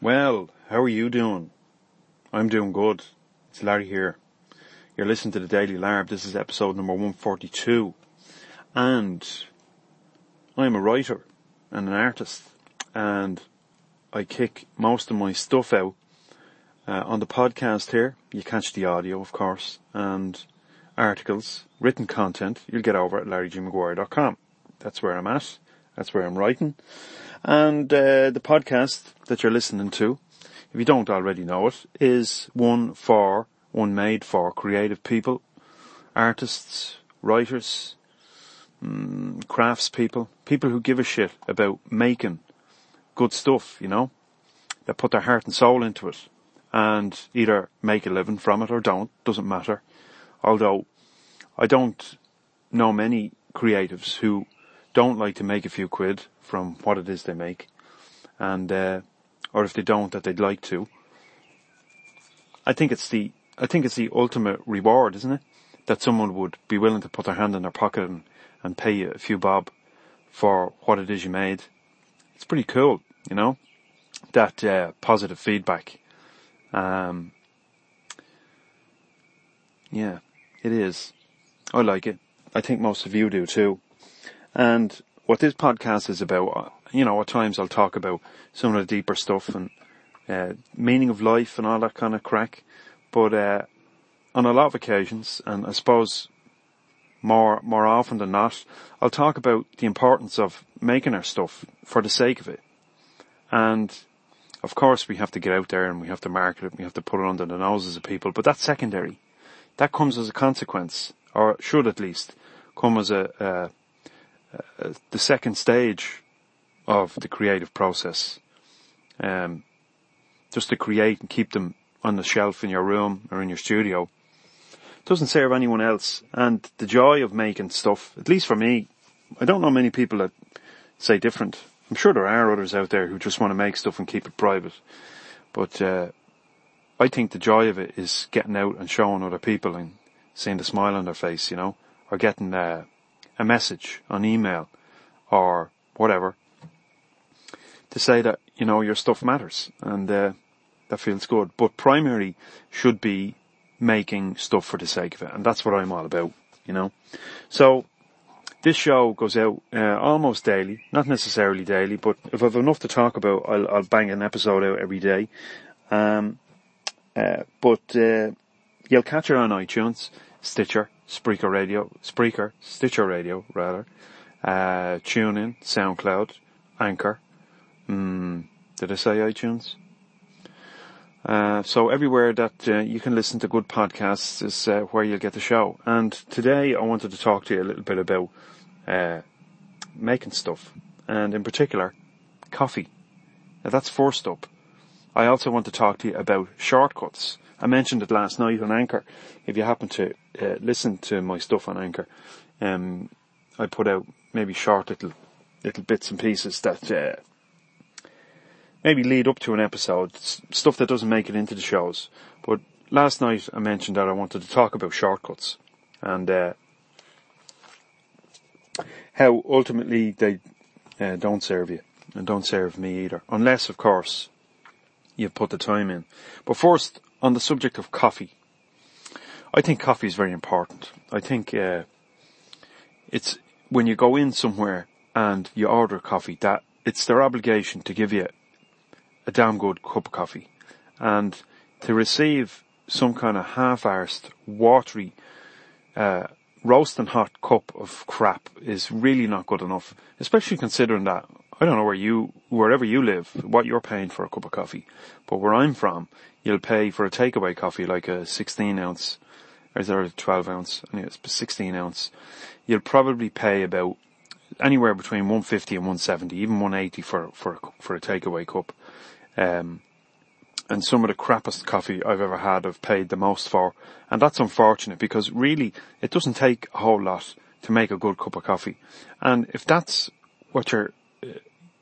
Well, how are you doing? I'm doing good. It's Larry here. You're listening to the Daily Larb. This is episode number 142. And I'm a writer and an artist. And I kick most of my stuff out uh, on the podcast here. You catch the audio, of course, and articles, written content, you'll get over at larrygmaguire.com. That's where I'm at. That's where I'm writing. And uh, the podcast that you're listening to, if you don't already know it, is one for, one made for creative people, artists, writers, crafts people, people who give a shit about making good stuff, you know, that put their heart and soul into it and either make a living from it or don't, doesn't matter. Although I don't know many creatives who don't like to make a few quid from what it is they make and, uh, or if they don't that they'd like to. I think it's the, I think it's the ultimate reward, isn't it? That someone would be willing to put their hand in their pocket and, and pay you a few bob for what it is you made. It's pretty cool, you know, that, uh, positive feedback. Um, yeah, it is. I like it. I think most of you do too. And what this podcast is about, uh, you know, at times I'll talk about some of the deeper stuff and uh, meaning of life and all that kind of crack. But uh, on a lot of occasions, and I suppose more more often than not, I'll talk about the importance of making our stuff for the sake of it. And of course, we have to get out there and we have to market it. We have to put it under the noses of people, but that's secondary. That comes as a consequence, or should at least come as a, the second stage of the creative process. Um, just to create and keep them on the shelf in your room or in your studio doesn't serve anyone else. And the joy of making stuff, at least for me, I don't know many people that say different. I'm sure there are others out there who just want to make stuff and keep it private. But, uh, I think the joy of it is getting out and showing other people and seeing the smile on their face, you know, or getting uh, a message on email or whatever to say that, you know, your stuff matters and, uh, that feels good. But primary should be making stuff for the sake of it. And that's what I'm all about, you know. So this show goes out uh, almost daily, not necessarily daily, but if I've enough to talk about, I'll, I'll bang an episode out every day. Um, uh, but uh, you'll catch it on iTunes, Stitcher, Spreaker Radio, Spreaker, Stitcher Radio rather, uh, TuneIn, SoundCloud, Anchor. Mm, did I say iTunes? Uh, so everywhere that uh, you can listen to good podcasts is uh, where you'll get the show. And today I wanted to talk to you a little bit about uh, making stuff, and in particular, coffee. Now that's first up. I also want to talk to you about shortcuts. I mentioned it last night on Anchor. If you happen to uh, listen to my stuff on Anchor, um, I put out maybe short little little bits and pieces that uh, maybe lead up to an episode, stuff that doesn't make it into the shows. But last night I mentioned that I wanted to talk about shortcuts and uh, how ultimately they uh, don't serve you and don't serve me either, unless of course you've put the time in. But first, on the subject of coffee, I think coffee is very important. I think uh, it's when you go in somewhere and you order coffee that it's their obligation to give you a damn good cup of coffee. And to receive some kind of half-arsed, watery, uh, roasting hot cup of crap is really not good enough. Especially considering that, I don't know where you, wherever you live, what you're paying for a cup of coffee. But where I'm from, you'll pay for a takeaway coffee like a 16 ounce, or is there a 12 ounce? It's 16 ounce. You'll probably pay about anywhere between 150 and 170, even 180 for, for, for a takeaway cup. Um, and some of the crappiest coffee I've ever had I've paid the most for. And that's unfortunate because really it doesn't take a whole lot to make a good cup of coffee. And if that's what you're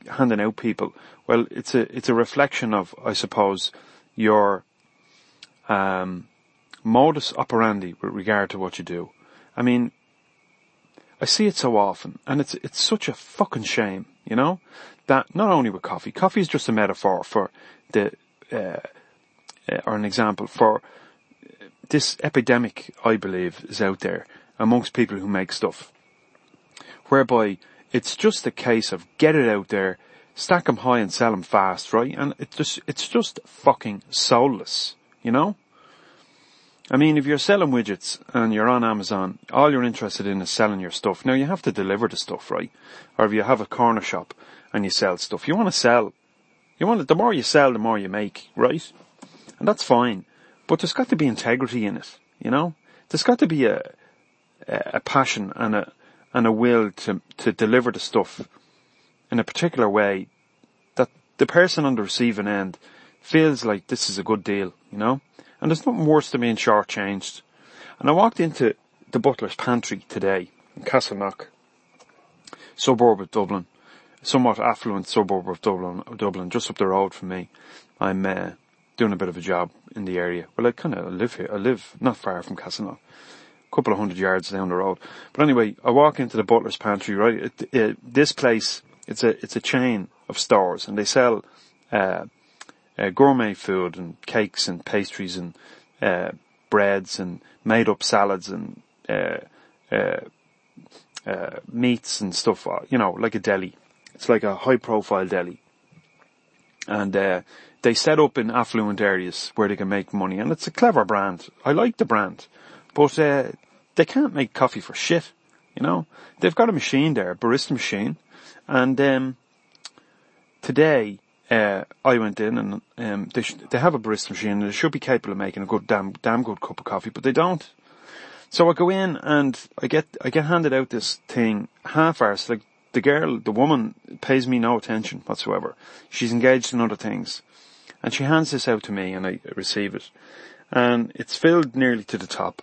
handing out people, well, it's a, it's a reflection of, I suppose, your, um, modus operandi with regard to what you do. I mean, I see it so often and it's, it's such a fucking shame you know? That not only with coffee, coffee is just a metaphor for the, uh, uh, or an example for this epidemic, I believe, is out there amongst people who make stuff. Whereby it's just a case of get it out there, stack them high and sell them fast, right? And it's just, it's just fucking soulless, you know? I mean, if you're selling widgets and you're on Amazon, all you're interested in is selling your stuff. Now you have to deliver the stuff, right? Or if you have a corner shop and you sell stuff, you want to sell. You want to, the more you sell, the more you make, right? And that's fine. But there's got to be integrity in it, you know? There's got to be a, a passion and a, and a will to, to deliver the stuff in a particular way that the person on the receiving end feels like this is a good deal, you know? And there's nothing worse than being shortchanged. And I walked into the butler's pantry today in Castleknock, suburb of Dublin, somewhat affluent suburb of Dublin, Dublin, just up the road from me. I'm uh, doing a bit of a job in the area. Well, I kind of live here. I live not far from Castleknock, couple of hundred yards down the road. But anyway, I walk into the butler's pantry. Right, it, it, this place it's a it's a chain of stores, and they sell uh, uh, gourmet food and cakes and pastries and uh, breads and made up salads and uh, uh, uh, meats and stuff. You know, like a deli. It's like a high profile deli, and they set up in affluent areas where they can make money, and it's a clever brand. I like the brand, but they can't make coffee for shit. You know, they've got a machine there, a barista machine, and um, today uh, I went in and um, they, sh- they have a barista machine and they should be capable of making a good damn damn good cup of coffee, but they don't. So I go in and I get I get handed out this thing half hours like the girl, the woman pays me no attention whatsoever. She's engaged in other things. And she hands this out to me and I receive it. And it's filled nearly to the top.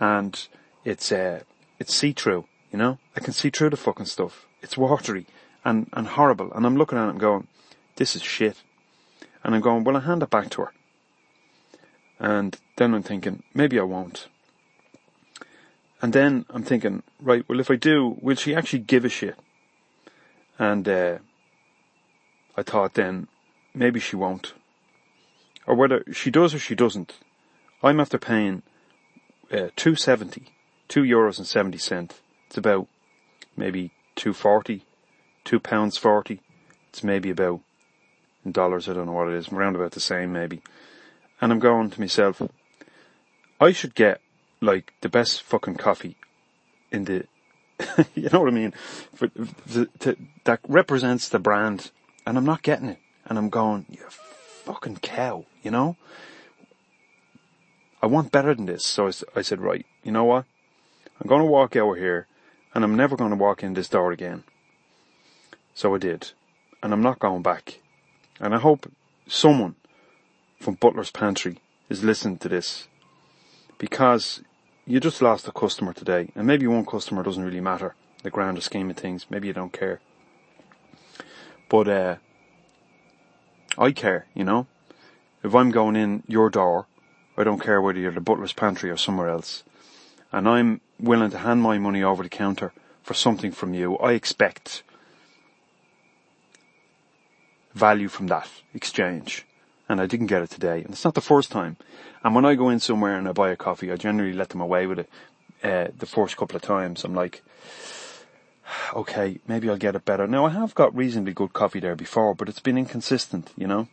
And it's, uh, it's see-through, you know? I can see through the fucking stuff. It's watery and, and horrible. And I'm looking at it and going, this is shit. And I'm going, well, I hand it back to her. And then I'm thinking, maybe I won't. And then I'm thinking, right, well, if I do, will she actually give a shit? And, uh, I thought then, maybe she won't. Or whether she does or she doesn't. I'm after paying, uh, 270, 2 euros and 70 cent. It's about maybe 240, 2 pounds 40. It's maybe about in dollars, I don't know what it is, around about the same maybe. And I'm going to myself, I should get like the best fucking coffee in the, you know what I mean? For, to, that represents the brand and I'm not getting it. And I'm going, you fucking cow, you know? I want better than this. So I, I said, right, you know what? I'm going to walk out here and I'm never going to walk in this door again. So I did. And I'm not going back. And I hope someone from Butler's Pantry is listening to this because you just lost a customer today and maybe one customer doesn't really matter the grander scheme of things. Maybe you don't care. But, uh, I care, you know? If I'm going in your door, I don't care whether you're the butler's pantry or somewhere else, and I'm willing to hand my money over the counter for something from you, I expect value from that exchange. And I didn't get it today. And it's not the first time. And when I go in somewhere and I buy a coffee, I generally let them away with it, uh, the first couple of times. I'm like, okay, maybe I'll get it better. Now I have got reasonably good coffee there before, but it's been inconsistent, you know?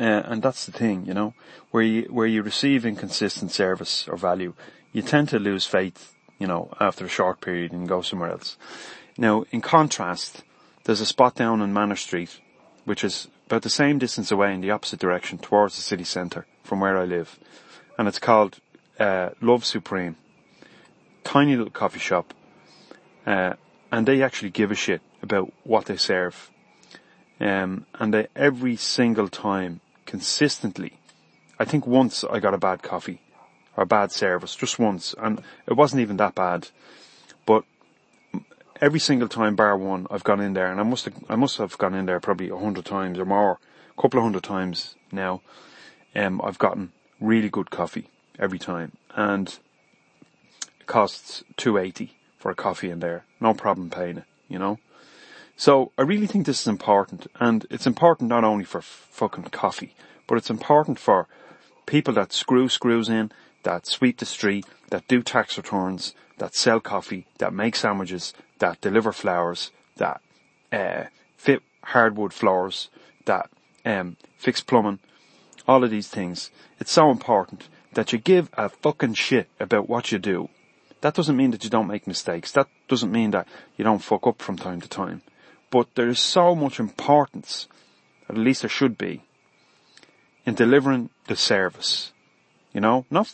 Uh, and that's the thing, you know, where you, where you receive inconsistent service or value, you tend to lose faith, you know, after a short period and go somewhere else. Now, in contrast, there's a spot down on Manor Street which is about the same distance away in the opposite direction towards the city centre from where I live. And it's called uh, Love Supreme. Tiny little coffee shop. Uh, and they actually give a shit about what they serve. Um, and they, every single time, consistently, I think once I got a bad coffee or bad service, just once, and it wasn't even that bad. But every single time bar one I've gone in there and I must have, I must have gone in there probably a hundred times or more, a couple of hundred times now. Um, I've gotten really good coffee every time and it costs 280 for a coffee in there. No problem paying it, you know? So I really think this is important and it's important not only for fucking coffee, but it's important for people that screw screws in, that sweep the street, that do tax returns, that sell coffee, that make sandwiches, that deliver flowers, that uh, fit hardwood floors, that um, fix plumbing, all of these things. It's so important that you give a fucking shit about what you do. That doesn't mean that you don't make mistakes. That doesn't mean that you don't fuck up from time to time. But there is so much importance, at least there should be, in delivering the service. You know, not,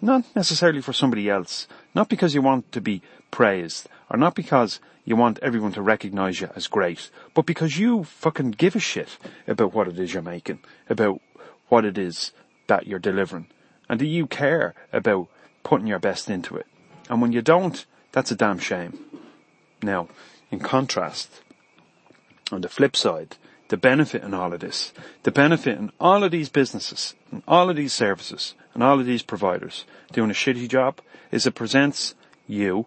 not necessarily for somebody else, not because you want to be praised, or not because you want everyone to recognize you as great, but because you fucking give a shit about what it is you're making, about what it is that you're delivering, and do you care about putting your best into it? And when you don't, that's a damn shame. Now, in contrast, on the flip side, the benefit in all of this, the benefit in all of these businesses, and all of these services, and all of these providers doing a shitty job is it presents you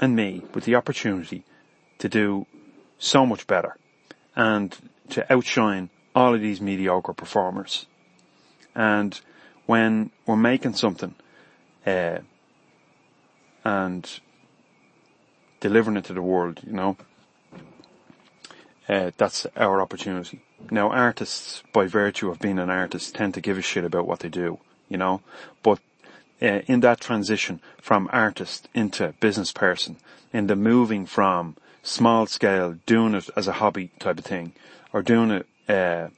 and me with the opportunity to do so much better and to outshine all of these mediocre performers. And when we're making something, uh, and delivering it to the world, you know, uh, that's our opportunity. Now artists, by virtue of being an artist, tend to give a shit about what they do, you know, but uh, in that transition from artist into business person, in the moving from small scale, doing it as a hobby type of thing, or doing it, uh,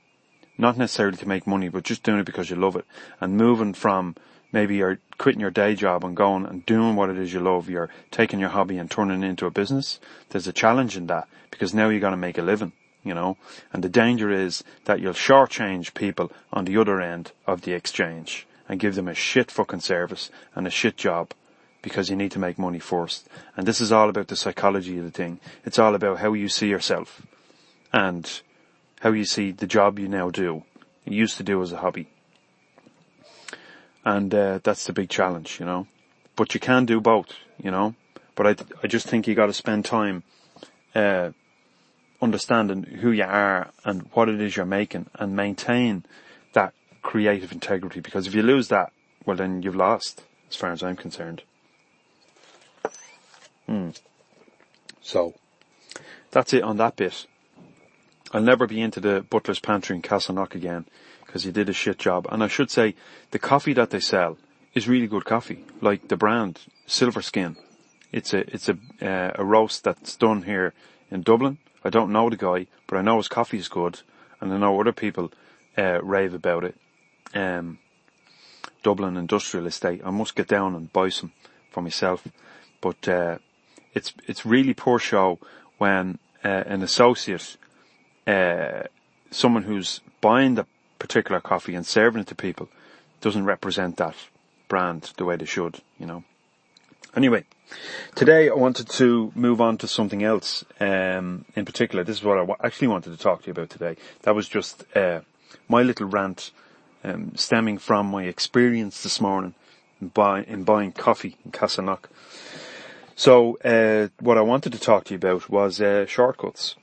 not necessarily to make money, but just doing it because you love it, and moving from maybe you're quitting your day job and going and doing what it is you love, you're taking your hobby and turning it into a business, there's a challenge in that, because now you're going to make a living, you know, and the danger is that you'll shortchange people on the other end of the exchange and give them a shit fucking service and a shit job because you need to make money first. And this is all about the psychology of the thing. It's all about how you see yourself and how you see the job you now do, you used to do as a hobby. And uh, that's the big challenge, you know. But you can do both, you know. But I, I just think you got to spend time uh, understanding who you are and what it is you're making, and maintain that creative integrity. Because if you lose that, well, then you've lost, as far as I'm concerned. Hmm. So, that's it on that bit. I'll never be into the butler's pantry in Castleknock again because he did a shit job. And I should say, the coffee that they sell is really good coffee. Like the brand Silver Skin. It's a it's a uh, a roast that's done here in Dublin. I don't know the guy, but I know his coffee is good, and I know other people uh, rave about it. Um, Dublin Industrial Estate. I must get down and buy some for myself. But uh, it's it's really poor show when uh, an associate, uh, someone who's buying the particular coffee and serving it to people, doesn't represent that brand the way they should, you know. Anyway, today I wanted to move on to something else. Um, in particular, this is what I w- actually wanted to talk to you about today. That was just uh, my little rant um, stemming from my experience this morning in, buy- in buying coffee in Castleknock. So, uh, what I wanted to talk to you about was uh, shortcuts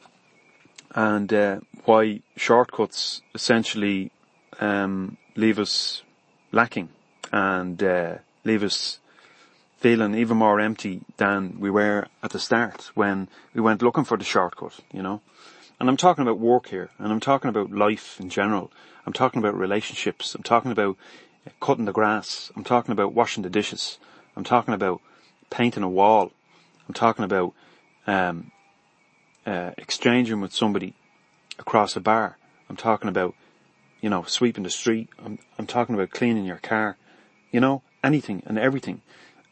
and uh, why shortcuts essentially um, leave us lacking and uh, leave us feeling even more empty than we were at the start when we went looking for the shortcut, you know. And I'm talking about work here, and I'm talking about life in general. I'm talking about relationships. I'm talking about cutting the grass. I'm talking about washing the dishes. I'm talking about painting a wall. I'm talking about um, uh, exchanging with somebody across a bar. I'm talking about, you know, sweeping the street. I'm, I'm talking about cleaning your car. You know, anything and everything.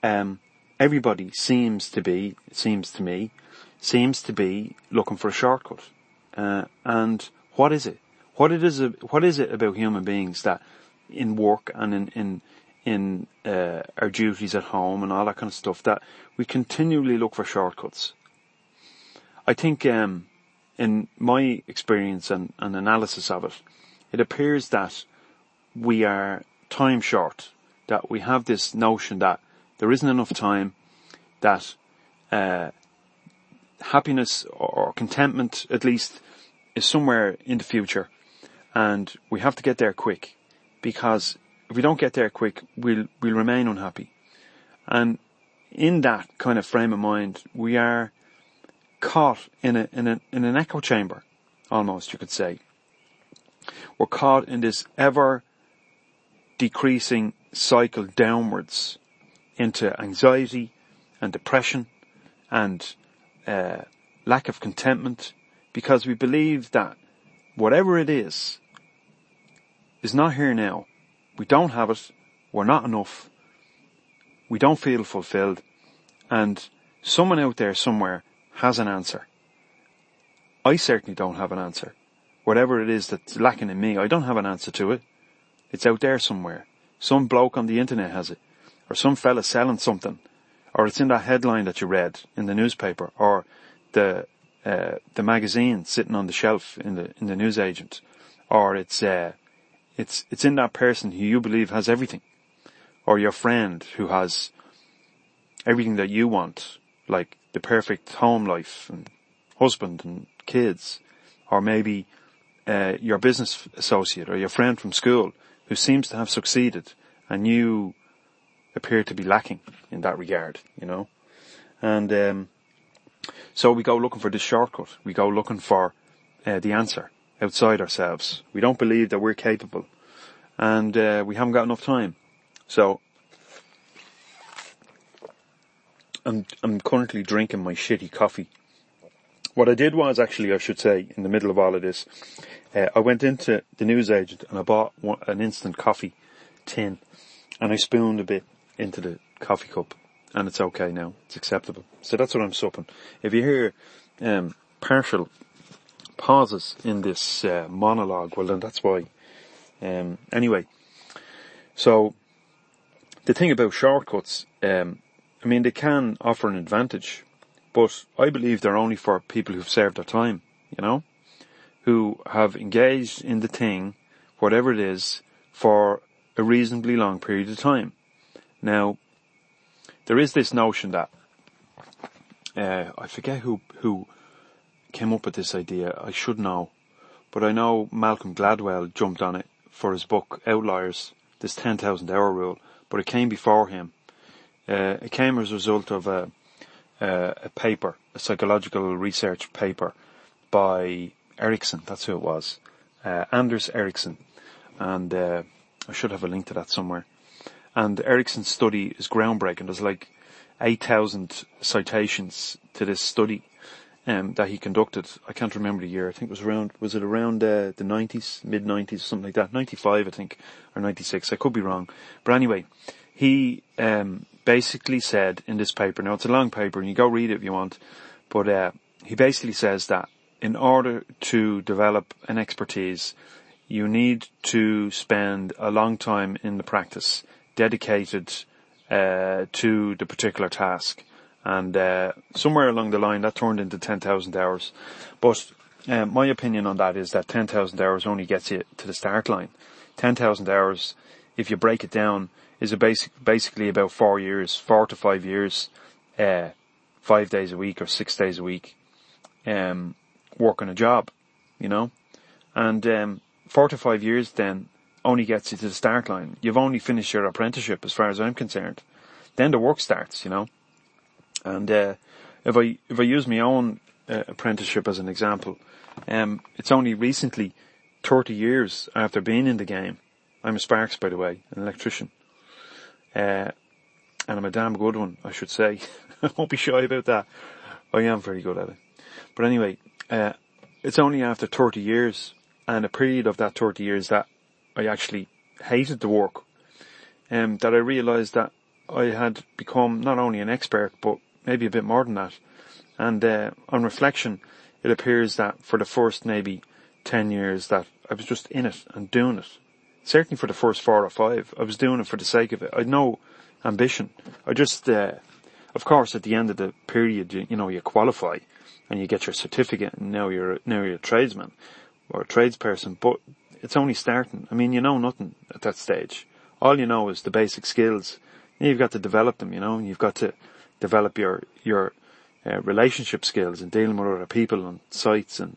Um, everybody seems to be, it seems to me, seems to be looking for a shortcut. Uh, and what is it? What it is, what is it about human beings that in work and in, in in uh, our duties at home and all that kind of stuff that we continually look for shortcuts. I think um, in my experience and, and analysis of it, it appears that we are time short, that we have this notion that there isn't enough time, that uh, happiness or contentment, at least, is somewhere in the future. And we have to get there quick because if we don't get there quick, we'll, we'll remain unhappy. And in that kind of frame of mind, we are caught in a, in a, in an echo chamber, almost, you could say. We're caught in this ever decreasing cycle downwards into anxiety and depression and uh, lack of contentment because we believe that whatever it is is not here now. We don't have it. We're not enough. We don't feel fulfilled. And someone out there somewhere has an answer. I certainly don't have an answer. Whatever it is that's lacking in me, I don't have an answer to it. It's out there somewhere. Some bloke on the internet has it. Or some fella selling something. Or it's in that headline that you read in the newspaper. Or the, uh, the magazine sitting on the shelf in the, in the newsagent. Or it's, uh, it's, it's in that person who you believe has everything. Or your friend who has everything that you want. Like the perfect home life and husband and kids. Or maybe, uh, your business associate or your friend from school who seems to have succeeded and you appear to be lacking in that regard, you know. And um, so we go looking for this shortcut. We go looking for uh, the answer outside ourselves. We don't believe that we're capable, and uh, we haven't got enough time. So I'm I'm currently drinking my shitty coffee. What I did was actually, I should say, in the middle of all of this, uh, I went into the newsagent and I bought one, an instant coffee tin and I spooned a bit into the coffee cup and it's okay now. It's acceptable. So that's what I'm supping. If you hear, um, partial pauses in this, uh, monologue, well then that's why. Um, anyway, so the thing about shortcuts, um, I mean, they can offer an advantage, but I believe they're only for people who've served their time, you know, who have engaged in the thing, whatever it is, for a reasonably long period of time. Now, there is this notion that uh, I forget who who came up with this idea. I should know, but I know Malcolm Gladwell jumped on it for his book Outliers, this ten thousand hour rule. But it came before him. Uh, it came as a result of a, a, a paper, a psychological research paper by Ericsson. That's who it was, uh, Anders Ericsson, and uh, I should have a link to that somewhere. And Ericsson's study is groundbreaking. There's like 8,000 citations to this study um, that he conducted. I can't remember the year. I think it was around, was it around uh, the 90s, mid 90s, something like that. 95, I think, or 96. I could be wrong. But anyway, he um, basically said in this paper, now it's a long paper and you go read it if you want, but uh, he basically says that in order to develop an expertise, you need to spend a long time in the practice dedicated uh, to the particular task. And uh, somewhere along the line that turned into 10,000 hours. But uh, my opinion on that is that 10,000 hours only gets you to the start line. 10,000 hours, if you break it down, is a basic, basically about four years, four to five years, uh, five days a week or six days a week, um, working a job, you know? And, um, four to five years then only gets you to the start line. You've only finished your apprenticeship as far as I'm concerned. Then the work starts, you know. And uh, if I if I use my own uh, apprenticeship as an example, um, it's only recently, thirty years after being in the game. I'm a Sparks, by the way, an electrician, uh, and I'm a damn good one, I should say. I won't be shy about that. I am very good at it. But anyway, uh, it's only after 30 years and a period of that 30 years that I actually hated the work, um, that I realised that I had become not only an expert, but maybe a bit more than that. And uh, on reflection, it appears that for the first maybe 10 years that I was just in it and doing it. Certainly for the first four or five, I was doing it for the sake of it. I had no ambition. I just, uh, of course, at the end of the period, you, you know, you qualify and you get your certificate and now you're, now you're a tradesman or a tradesperson, but it's only starting. I mean, you know nothing at that stage. All you know is the basic skills. You've got to develop them, you know, you've got to develop your, your, uh, relationship skills and dealing with other people on sites and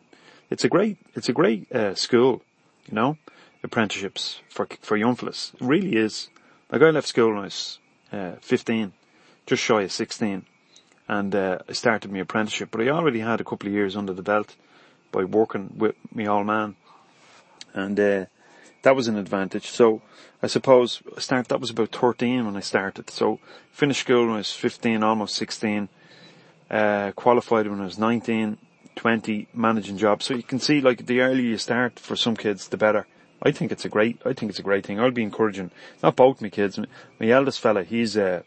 it's a great, it's a great, uh, school, you know, apprenticeships for, for young fellas. It really is. Like I left school when I was, uh, 15, just shy of 16 and, uh, I started my apprenticeship, but I already had a couple of years under the belt by working with me old man and, uh, that was an advantage. So I suppose I start, that was about 13 when I started. So finished school when I was 15, almost 16, uh, qualified when I was 19, 20, managing jobs. So you can see like the earlier you start for some kids, the better. I think it's a great, I think it's a great thing. I'll be encouraging, not both my kids, my eldest fella, he's, uh,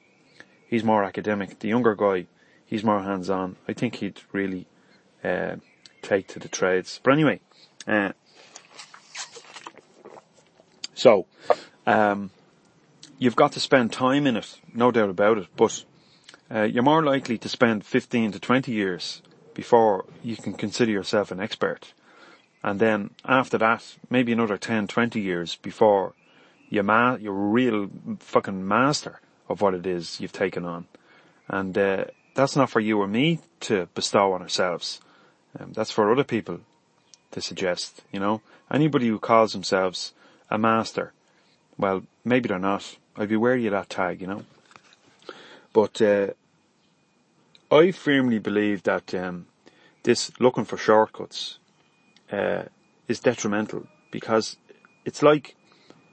he's more academic. The younger guy, he's more hands on. I think he'd really, uh, take to the trades. But anyway, uh, so, um, you've got to spend time in it, no doubt about it, but uh, you're more likely to spend 15 to 20 years before you can consider yourself an expert. And then after that, maybe another 10, 20 years before you're, ma- you're real fucking master of what it is you've taken on. And uh, that's not for you or me to bestow on ourselves. Um, that's for other people to suggest, you know. Anybody who calls themselves a master, well, maybe they're not. I'd be wary of that tag, you know. But uh, I firmly believe that um, this looking for shortcuts uh, is detrimental because it's like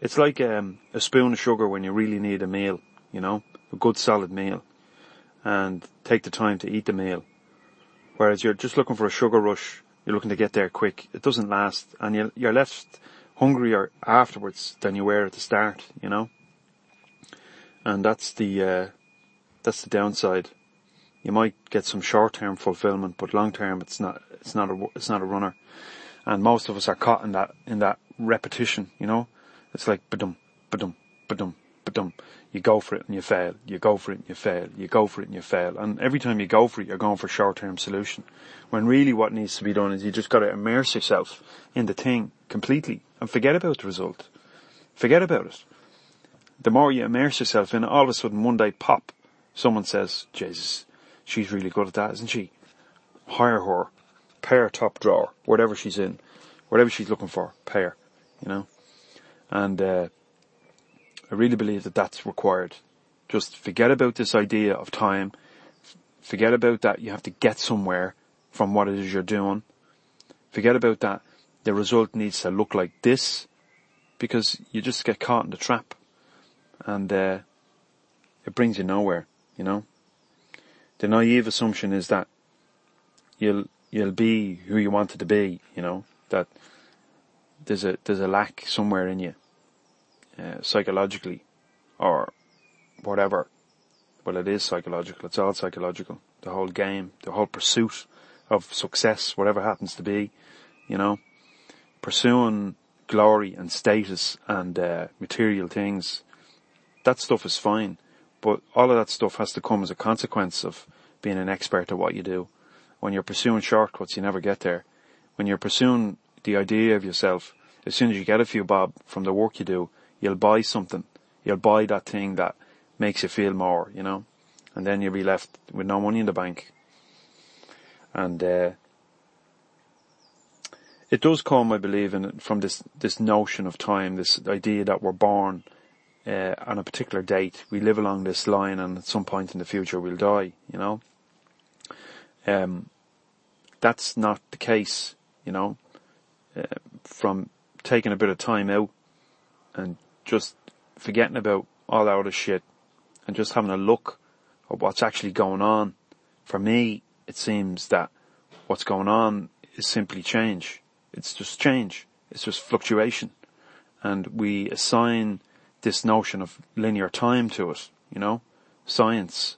it's like um, a spoon of sugar when you really need a meal, you know, a good solid meal, and take the time to eat the meal. Whereas you're just looking for a sugar rush, you're looking to get there quick. It doesn't last, and you're left hungrier afterwards than you were at the start, you know. And that's the uh, that's the downside. You might get some short-term fulfillment, but long-term, it's not it's not a it's not a runner. And most of us are caught in that in that repetition, you know. It's like badum, badum. You go for it and you fail. You go for it and you fail. You go for it and you fail. And every time you go for it, you're going for short-term solution. When really what needs to be done is you just got to immerse yourself in the thing completely and forget about the result. Forget about it. The more you immerse yourself in it, all of a sudden one day pop, someone says, Jesus, she's really good at that, isn't she? Hire her. Pay her top drawer, whatever she's in, whatever she's looking for, pair, you know? And, uh, I really believe that that's required. Just forget about this idea of time. Forget about that you have to get somewhere from what it is you're doing. Forget about that the result needs to look like this because you just get caught in the trap and uh, it brings you nowhere, you know. The naive assumption is that you'll you'll be who you wanted to be, you know, that there's a there's a lack somewhere in you, uh, psychologically, or whatever. Well, it is psychological. It's all psychological. The whole game, the whole pursuit of success, whatever happens to be, you know pursuing glory and status and uh, material things, that stuff is fine. But all of that stuff has to come as a consequence of being an expert at what you do. When you're pursuing shortcuts, you never get there. When you're pursuing the idea of yourself, as soon as you get a few bob from the work you do, you'll buy something. You'll buy that thing that makes you feel more, you know, and then you'll be left with no money in the bank. And uh, it does come, I believe, in, from this, this notion of time, this idea that we're born uh, on a particular date. We live along this line and at some point in the future we'll die, you know. Um, that's not the case, you know. Uh, from taking a bit of time out and just forgetting about all that other shit and just having a look at what's actually going on. For me, it seems that what's going on is simply change. It's just change. It's just fluctuation. And we assign this notion of linear time to it, you know. Science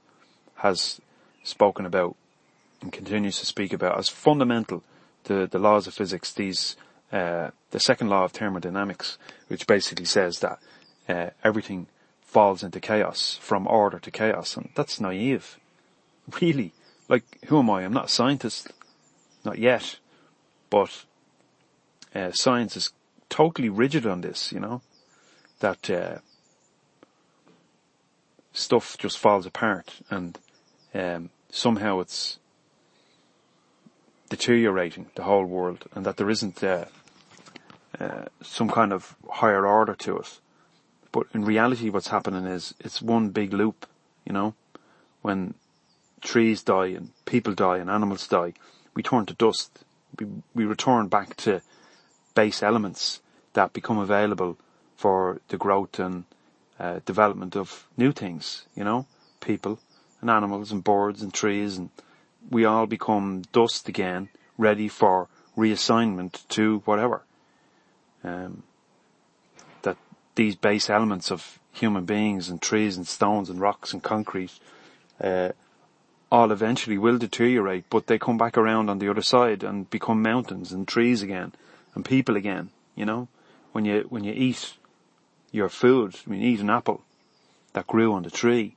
has spoken about and continues to speak about as fundamental to the laws of physics, these, uh, the second law of thermodynamics, which basically says that, uh, everything falls into chaos from order to chaos. And that's naive. Really. Like, who am I? I'm not a scientist. Not yet. But uh, science is totally rigid on this, you know, that uh, stuff just falls apart and um, somehow it's deteriorating, the whole world, and that there isn't uh, uh, some kind of higher order to it. But in reality, what's happening is it's one big loop, you know, when trees die and people die and animals die, we turn to dust. We, we return back to base elements that become available for the growth and uh, development of new things, you know, people and animals and birds and trees and we all become dust again, ready for reassignment to whatever. Um, that these base elements of human beings and trees and stones and rocks and concrete, uh, all eventually will deteriorate, but they come back around on the other side and become mountains and trees again and people again, you know? When you, when you eat your food, when you eat an apple that grew on the tree,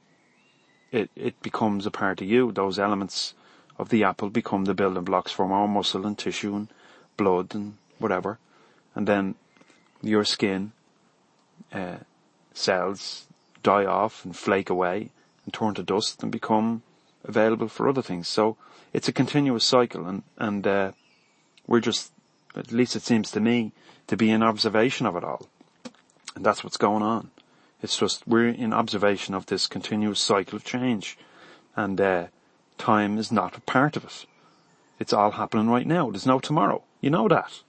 it, it becomes a part of you. Those elements of the apple become the building blocks for more muscle and tissue and blood and whatever. And then your skin, uh, cells die off and flake away and turn to dust and become available for other things. So it's a continuous cycle and, and, uh, we're just, at least it seems to me, to be in observation of it all. And that's what's going on. It's just, we're in observation of this continuous cycle of change. And, uh, time is not a part of it. It's all happening right now. There's no tomorrow. You know that.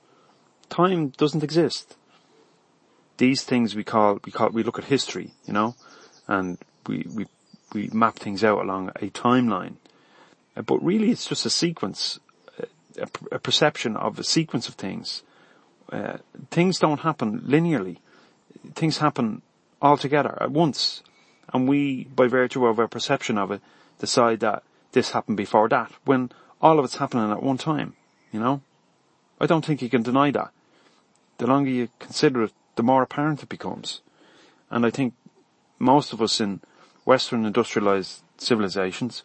Time doesn't exist. These things we call, we call, we look at history, you know, and we, we we map things out along a timeline. But really it's just a sequence, a, a perception of a sequence of things. Uh, things don't happen linearly. Things happen all together at once. And we, by virtue of our perception of it, decide that this happened before that, when all of it's happening at one time, you know? I don't think you can deny that. The longer you consider it, the more apparent it becomes. And I think most of us in Western industrialized civilizations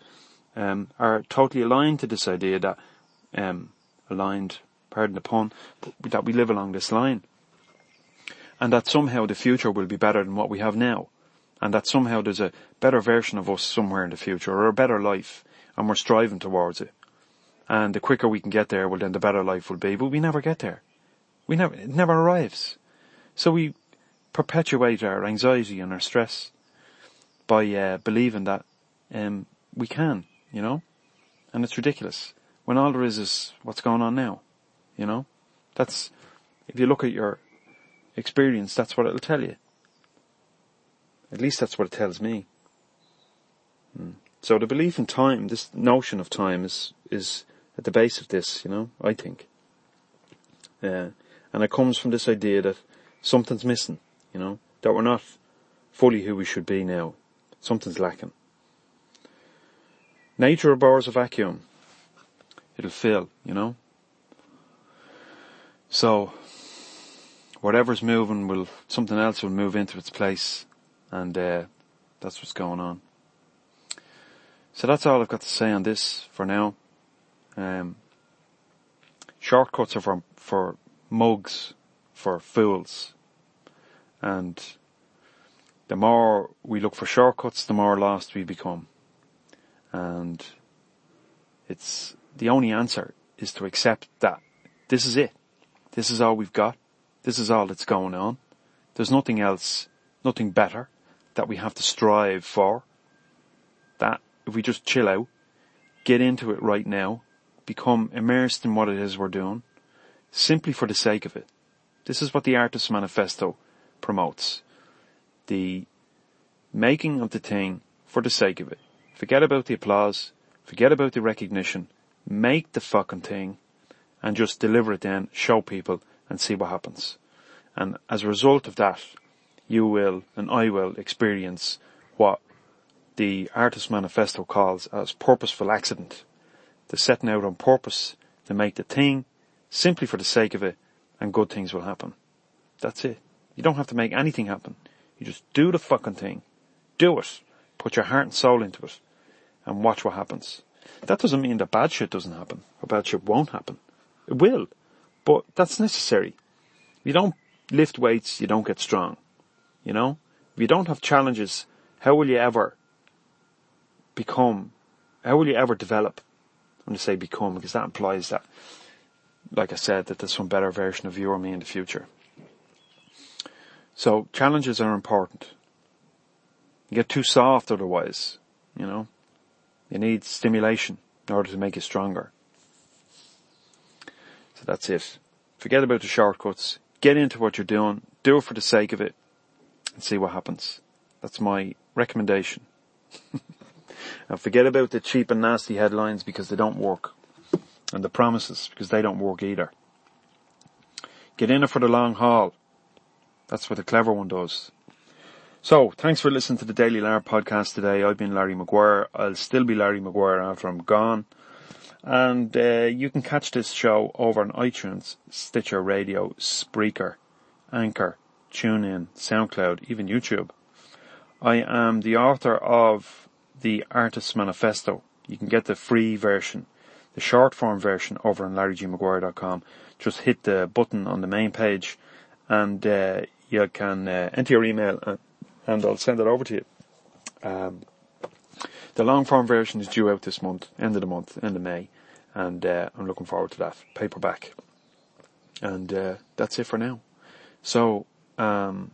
um, are totally aligned to this idea that um, aligned, pardon the pun, that we live along this line, and that somehow the future will be better than what we have now, and that somehow there's a better version of us somewhere in the future or a better life, and we're striving towards it. And the quicker we can get there, well then the better life will be. But we never get there. We never, it never arrives. So we perpetuate our anxiety and our stress by uh, believing that um, we can, you know, and it's ridiculous when all there is is what's going on now, you know. That's if you look at your experience, that's what it'll tell you. At least that's what it tells me. Hmm. So the belief in time, this notion of time, is is at the base of this, you know. I think, uh, and it comes from this idea that something's missing, you know, that we're not fully who we should be now. Something's lacking. Nature abhors a vacuum. It'll fill, you know? So, whatever's moving will, something else will move into its place. And, uh, that's what's going on. So that's all I've got to say on this for now. Um, shortcuts are for, for mugs, for fools. And the more we look for shortcuts, the more lost we become. And it's the only answer is to accept that this is it. This is all we've got. This is all that's going on. There's nothing else, nothing better that we have to strive for. That if we just chill out, get into it right now, become immersed in what it is we're doing, simply for the sake of it. This is what the Artist Manifesto promotes the making of the thing for the sake of it. Forget about the applause. Forget about the recognition. Make the fucking thing and just deliver it then, show people and see what happens. And as a result of that, you will and I will experience what the Artist Manifesto calls as purposeful accident. The setting out on purpose to make the thing simply for the sake of it and good things will happen. That's it. You don't have to make anything happen. You just do the fucking thing. Do it. Put your heart and soul into it. And watch what happens. That doesn't mean that bad shit doesn't happen. Or bad shit won't happen. It will. But that's necessary. You don't lift weights, you don't get strong. You know? If you don't have challenges, how will you ever become, how will you ever develop? I'm going to say become because that implies that, like I said, that there's some better version of you or me in the future. So challenges are important. You get too soft otherwise, you know. You need stimulation in order to make you stronger. So that's it. Forget about the shortcuts. Get into what you're doing. Do it for the sake of it and see what happens. That's my recommendation. and forget about the cheap and nasty headlines because they don't work. And the promises because they don't work either. Get in it for the long haul. That's what the clever one does. So, thanks for listening to the Daily Larry podcast today. I've been Larry Maguire. I'll still be Larry Maguire after I'm gone. And uh, you can catch this show over on iTunes, Stitcher Radio, Spreaker, Anchor, TuneIn, SoundCloud, even YouTube. I am the author of the Artist Manifesto. You can get the free version, the short form version over on larrygmaguire.com. Just hit the button on the main page and uh, you can uh, enter your email and, and, I'll send it over to you. Um, the long form version is due out this month, end of the month, end of May, and uh, I'm looking forward to that paperback. And uh, that's it for now. So, um,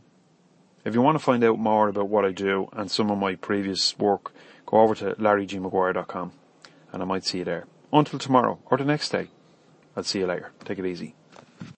if you want to find out more about what I do and some of my previous work, go over to larrygmaguire.com and I might see you there. Until tomorrow or the next day, I'll see you later. Take it easy.